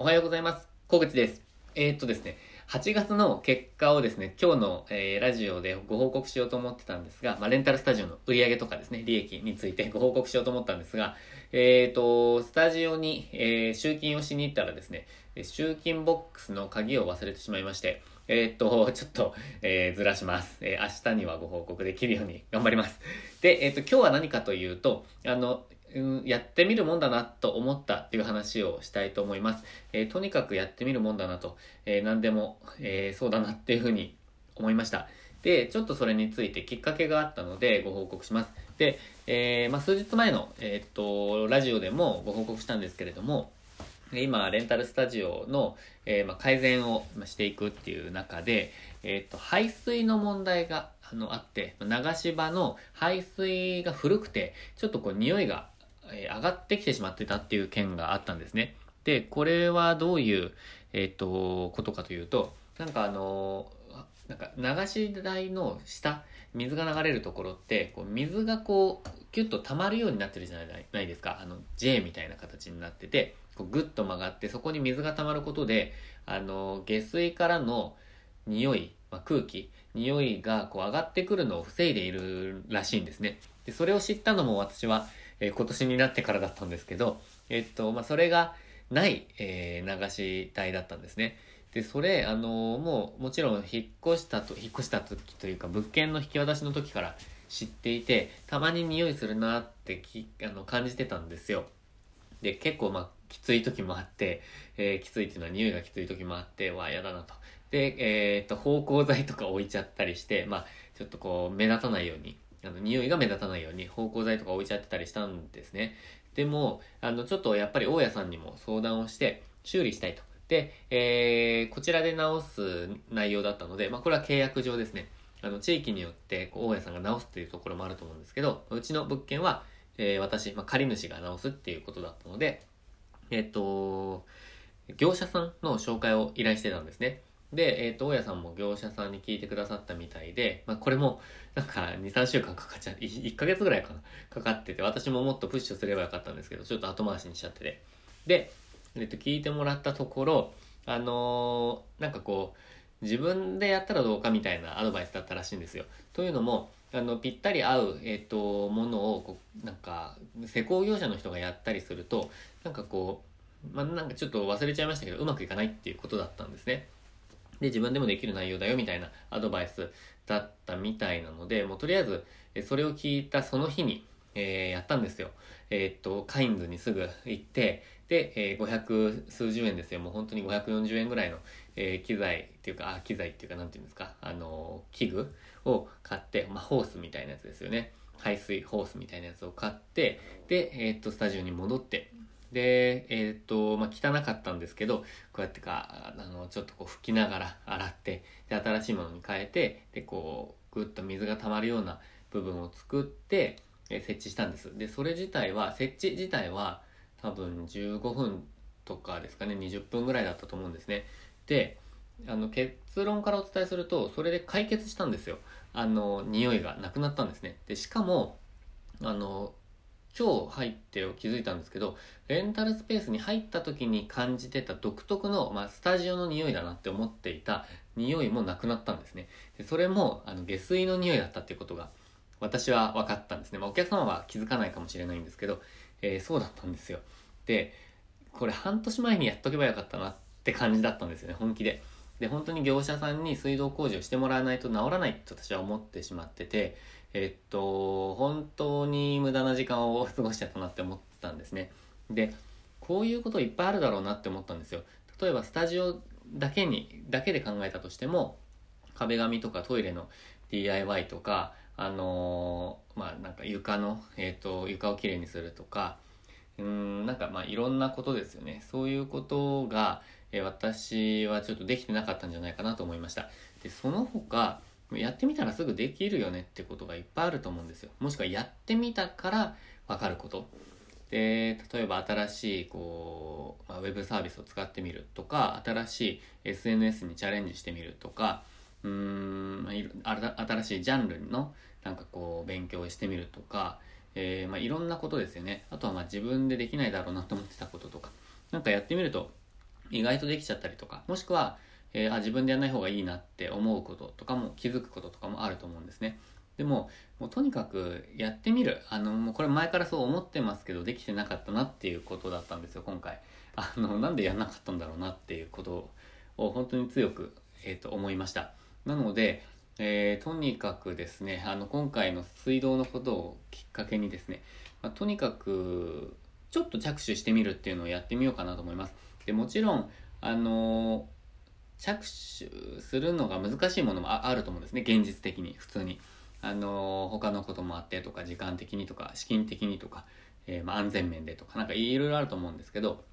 おはようございます。小口です。えー、っとですね、8月の結果をですね、今日の、えーラジオでご報告しようと思ってたんですが、まあ、レンタルスタジオの売り上げとかですね、利益について ご報告しようと思ったんですが、えー、っと、スタジオに、えー集金をしに行ったらですね、集金ボックスの鍵を忘れてしまいまして、えーっと、ちょっと、えーずらします。えー明日にはご報告できるように頑張ります。で、えっと、今日は何かというと、あの、うんやってみるもんだなと思ったっていう話をしたいと思います。えーとにかくやってみるもんだなと、えー何でも、えーそうだなっていうふうに思いました。で、ちょっとそれについてきっかけがあったのでご報告します。で、えまあ、数日前の、えっと、ラジオでもご報告したんですけれども、今、レンタルスタジオの、えまあ、改善をしていくっていう中で、えっと、排水の問題があのあって、流し場の排水が古くて、ちょっとこう匂いが、え上がってきてしまってたっていう件があったんですね。で、これはどういう、えーっと、ことかというと、なんかあのなんか流し台の下、水が流れるところって、こう水がこう、キュッと溜まるようになってるじゃないないですか。あの、J みたいな形になってて、こうグッと曲がって、そこに水が溜まることで、あの下水からの匂い、まあ、空気、匂いがこう上がってくるのを防いでいるらしいんですね。で、それを知ったのも私は、えー今年になってからだったんですけど、えっと、まあ、それがない、えー流し台だったんですね。で、それ、あのーもう、もちろん引っ越したと、引っ越した時というか、物件の引き渡しの時から知っていて、たまに匂いするなってきあの感じてたんですよ。で、結構まあ、きつい時もあって、えーきついっていうのは匂いがきつい時もあって、わ、やだなと。で、えーっと、芳香剤とか置いちゃったりして、まあ、ちょっとこう、目立たないように、あの、匂いが目立たないように、芳香剤とか置いちゃってたりしたんですね。でも、あの、ちょっとやっぱり大家さんにも相談をして、修理したいと。で、えーこちらで直す内容だったので、まあ、これは契約上ですね。あの、地域によって、こう大家さんが直すっていうところもあると思うんですけど、うちの物件は、えー私、まあ、借り主が直すっていうことだったので、えっと、業者さんの紹介を依頼してたんですね。で、えっ、と、大家さんも業者さんに聞いてくださったみたいで、まあ、これも、なんか、2、3週間かかっちゃって、1ヶ月ぐらいかな、かかってて、私ももっとプッシュすればよかったんですけど、ちょっと後回しにしちゃってて。で、えっと、聞いてもらったところ、あのーなんかこう、自分でやったらどうかみたいなアドバイスだったらしいんですよ。というのも、あの、ぴったり合う、えっ、と、ものを、こう、なんか、施工業者の人がやったりすると、なんかこう、まあ、なんかちょっと忘れちゃいましたけど、うまくいかないっていうことだったんですね。で、自分でもできる内容だよみたいなアドバイスだったみたいなので、もうとりあえず、それを聞いたその日に、えーやったんですよ。えーっと、カインズにすぐ行って、で、えー500数十円ですよ。もう本当に540円ぐらいの、えー機材っていうか、あ、機材っていうか、なんていうんですか、あの器具を買って、まあ、ホースみたいなやつですよね。排水ホースみたいなやつを買って、で、えっと、スタジオに戻って、で、えーっと、まあ、汚かったんですけど、こうやってか、あの、ちょっとこう拭きながら洗って、で、新しいものに変えて、で、こう、ぐっと水が溜まるような部分を作って、え設置したんです。で、それ自体は、設置自体は多分15分とかですかね、20分ぐらいだったと思うんですね。で、あの、結論からお伝えすると、それで解決したんですよ。あの、匂いがなくなったんですね。で、しかも、あの、今日入って気づいたんですけど、レンタルスペースに入った時に感じてた独特の、まあ、スタジオの匂いだなって思っていた匂いもなくなったんですね。でそれも、あの、下水の匂いだったっていうことが、私は分かったんですね。まあ、お客様は気づかないかもしれないんですけど、えーそうだったんですよ。で、これ半年前にやっとけばよかったなって感じだったんですよね、本気で。で、本当に業者さんに水道工事をしてもらわないと治らないと私は思ってしまってて、えっと、本当に無駄な時間を過ごしちゃったなって思ったんですね。で、こういうこといっぱいあるだろうなって思ったんですよ。例えばスタジオだけに、だけで考えたとしても、壁紙とかトイレの DIY とか、あのーまあなんか床の、えっ、と、床をきれいにするとか、うん、なんかまあいろんなことですよね。そういうことが、え私はちょっとできてなかったんじゃないかなと思いました。で、その他、やってみたらすぐできるよねってことがいっぱいあると思うんですよ。もしくはやってみたからわかること。で、例えば新しい、こう、まあ、ウェブサービスを使ってみるとか、新しい SNS にチャレンジしてみるとか、うーん、まあいろあら新しいジャンルのなんかこう勉強してみるとか、えーまあ、いろんなことですよね。あとはまあ自分でできないだろうなと思ってたこととか。なんかやってみると意外とできちゃったりとか、もしくは、えー、あ自分でやらない方がいいなって思うこととかも気づくこととかもあると思うんですね。でも、もうとにかくやってみる。あの、もうこれ前からそう思ってますけど、できてなかったなっていうことだったんですよ、今回。あの、なんでやんなかったんだろうなっていうことを本当に強く、えっ、ー、と、思いました。なので、えー、とにかくですね、あの、今回の水道のことをきっかけにですね、まあ、とにかく、ちょっと着手してみるっていうのをやってみようかなと思います。で、もちろん、あの、着手するのが難しいものもあると思うんですね、現実的に、普通に。あの、他のこともあってとか、時間的にとか、資金的にとか、えー、まあ、安全面でとか、なんかいろいろあると思うんですけど、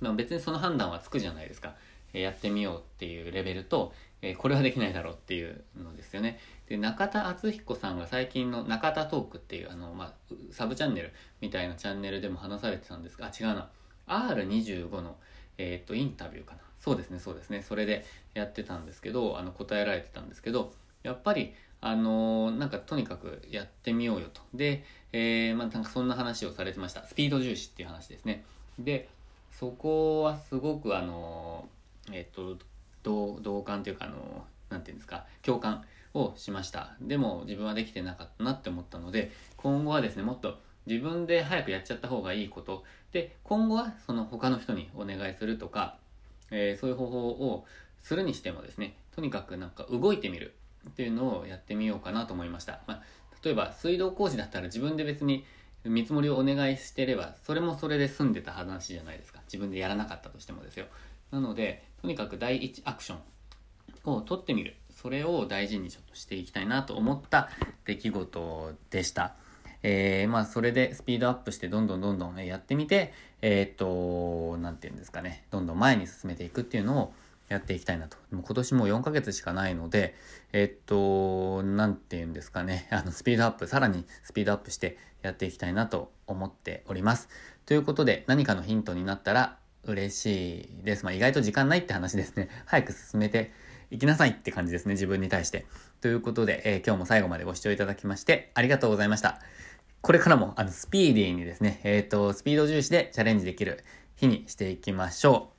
まあ、別にその判断はつくじゃないですか。えやってみようっていうレベルと、えこれはできないだろうっていうのですよね。で、中田敦彦さんが最近の中田トークっていう、あの、まあ、サブチャンネルみたいなチャンネルでも話されてたんですが、あ、違うな。R25 の、えっ、と、インタビューかな。そうですね、そうですね。それでやってたんですけど、あの、答えられてたんですけど、やっぱり、あの、なんかとにかくやってみようよと。で、えー、まあ、なんかそんな話をされてました。スピード重視っていう話ですね。で、そこはすごくあの、えっ、と、同感というか、あのー、なんていうんですか、共感をしました。でも自分はできてなかったなって思ったので、今後はですね、もっと自分で早くやっちゃった方がいいこと。で、今後はその他の人にお願いするとか、えー、そういう方法をするにしてもですね、とにかくなんか動いてみる。っていうのをやってみようかなと思いました。まあ、例えば水道工事だったら自分で別に見積もりをお願いしてれば、それもそれで済んでた話じゃないですか。自分でやらなかったとしてもですよ。なので、とにかく第一アクションを取ってみる。それを大事にちょっとしていきたいなと思った出来事でした。えー、まあ、それでスピードアップしてどんどんどんどんやってみて、えー、っと、なんて言うんですかね、どんどん前に進めていくっていうのをやっていきたいなと。も今年も4ヶ月しかないので、えっと、なんて言うんですかね。あの、スピードアップ、さらにスピードアップしてやっていきたいなと思っております。ということで、何かのヒントになったら嬉しいです。まあ、意外と時間ないって話ですね。早く進めていきなさいって感じですね。自分に対して。ということで、えー、今日も最後までご視聴いただきまして、ありがとうございました。これからも、あの、スピーディーにですね、えっ、ー、と、スピード重視でチャレンジできる日にしていきましょう。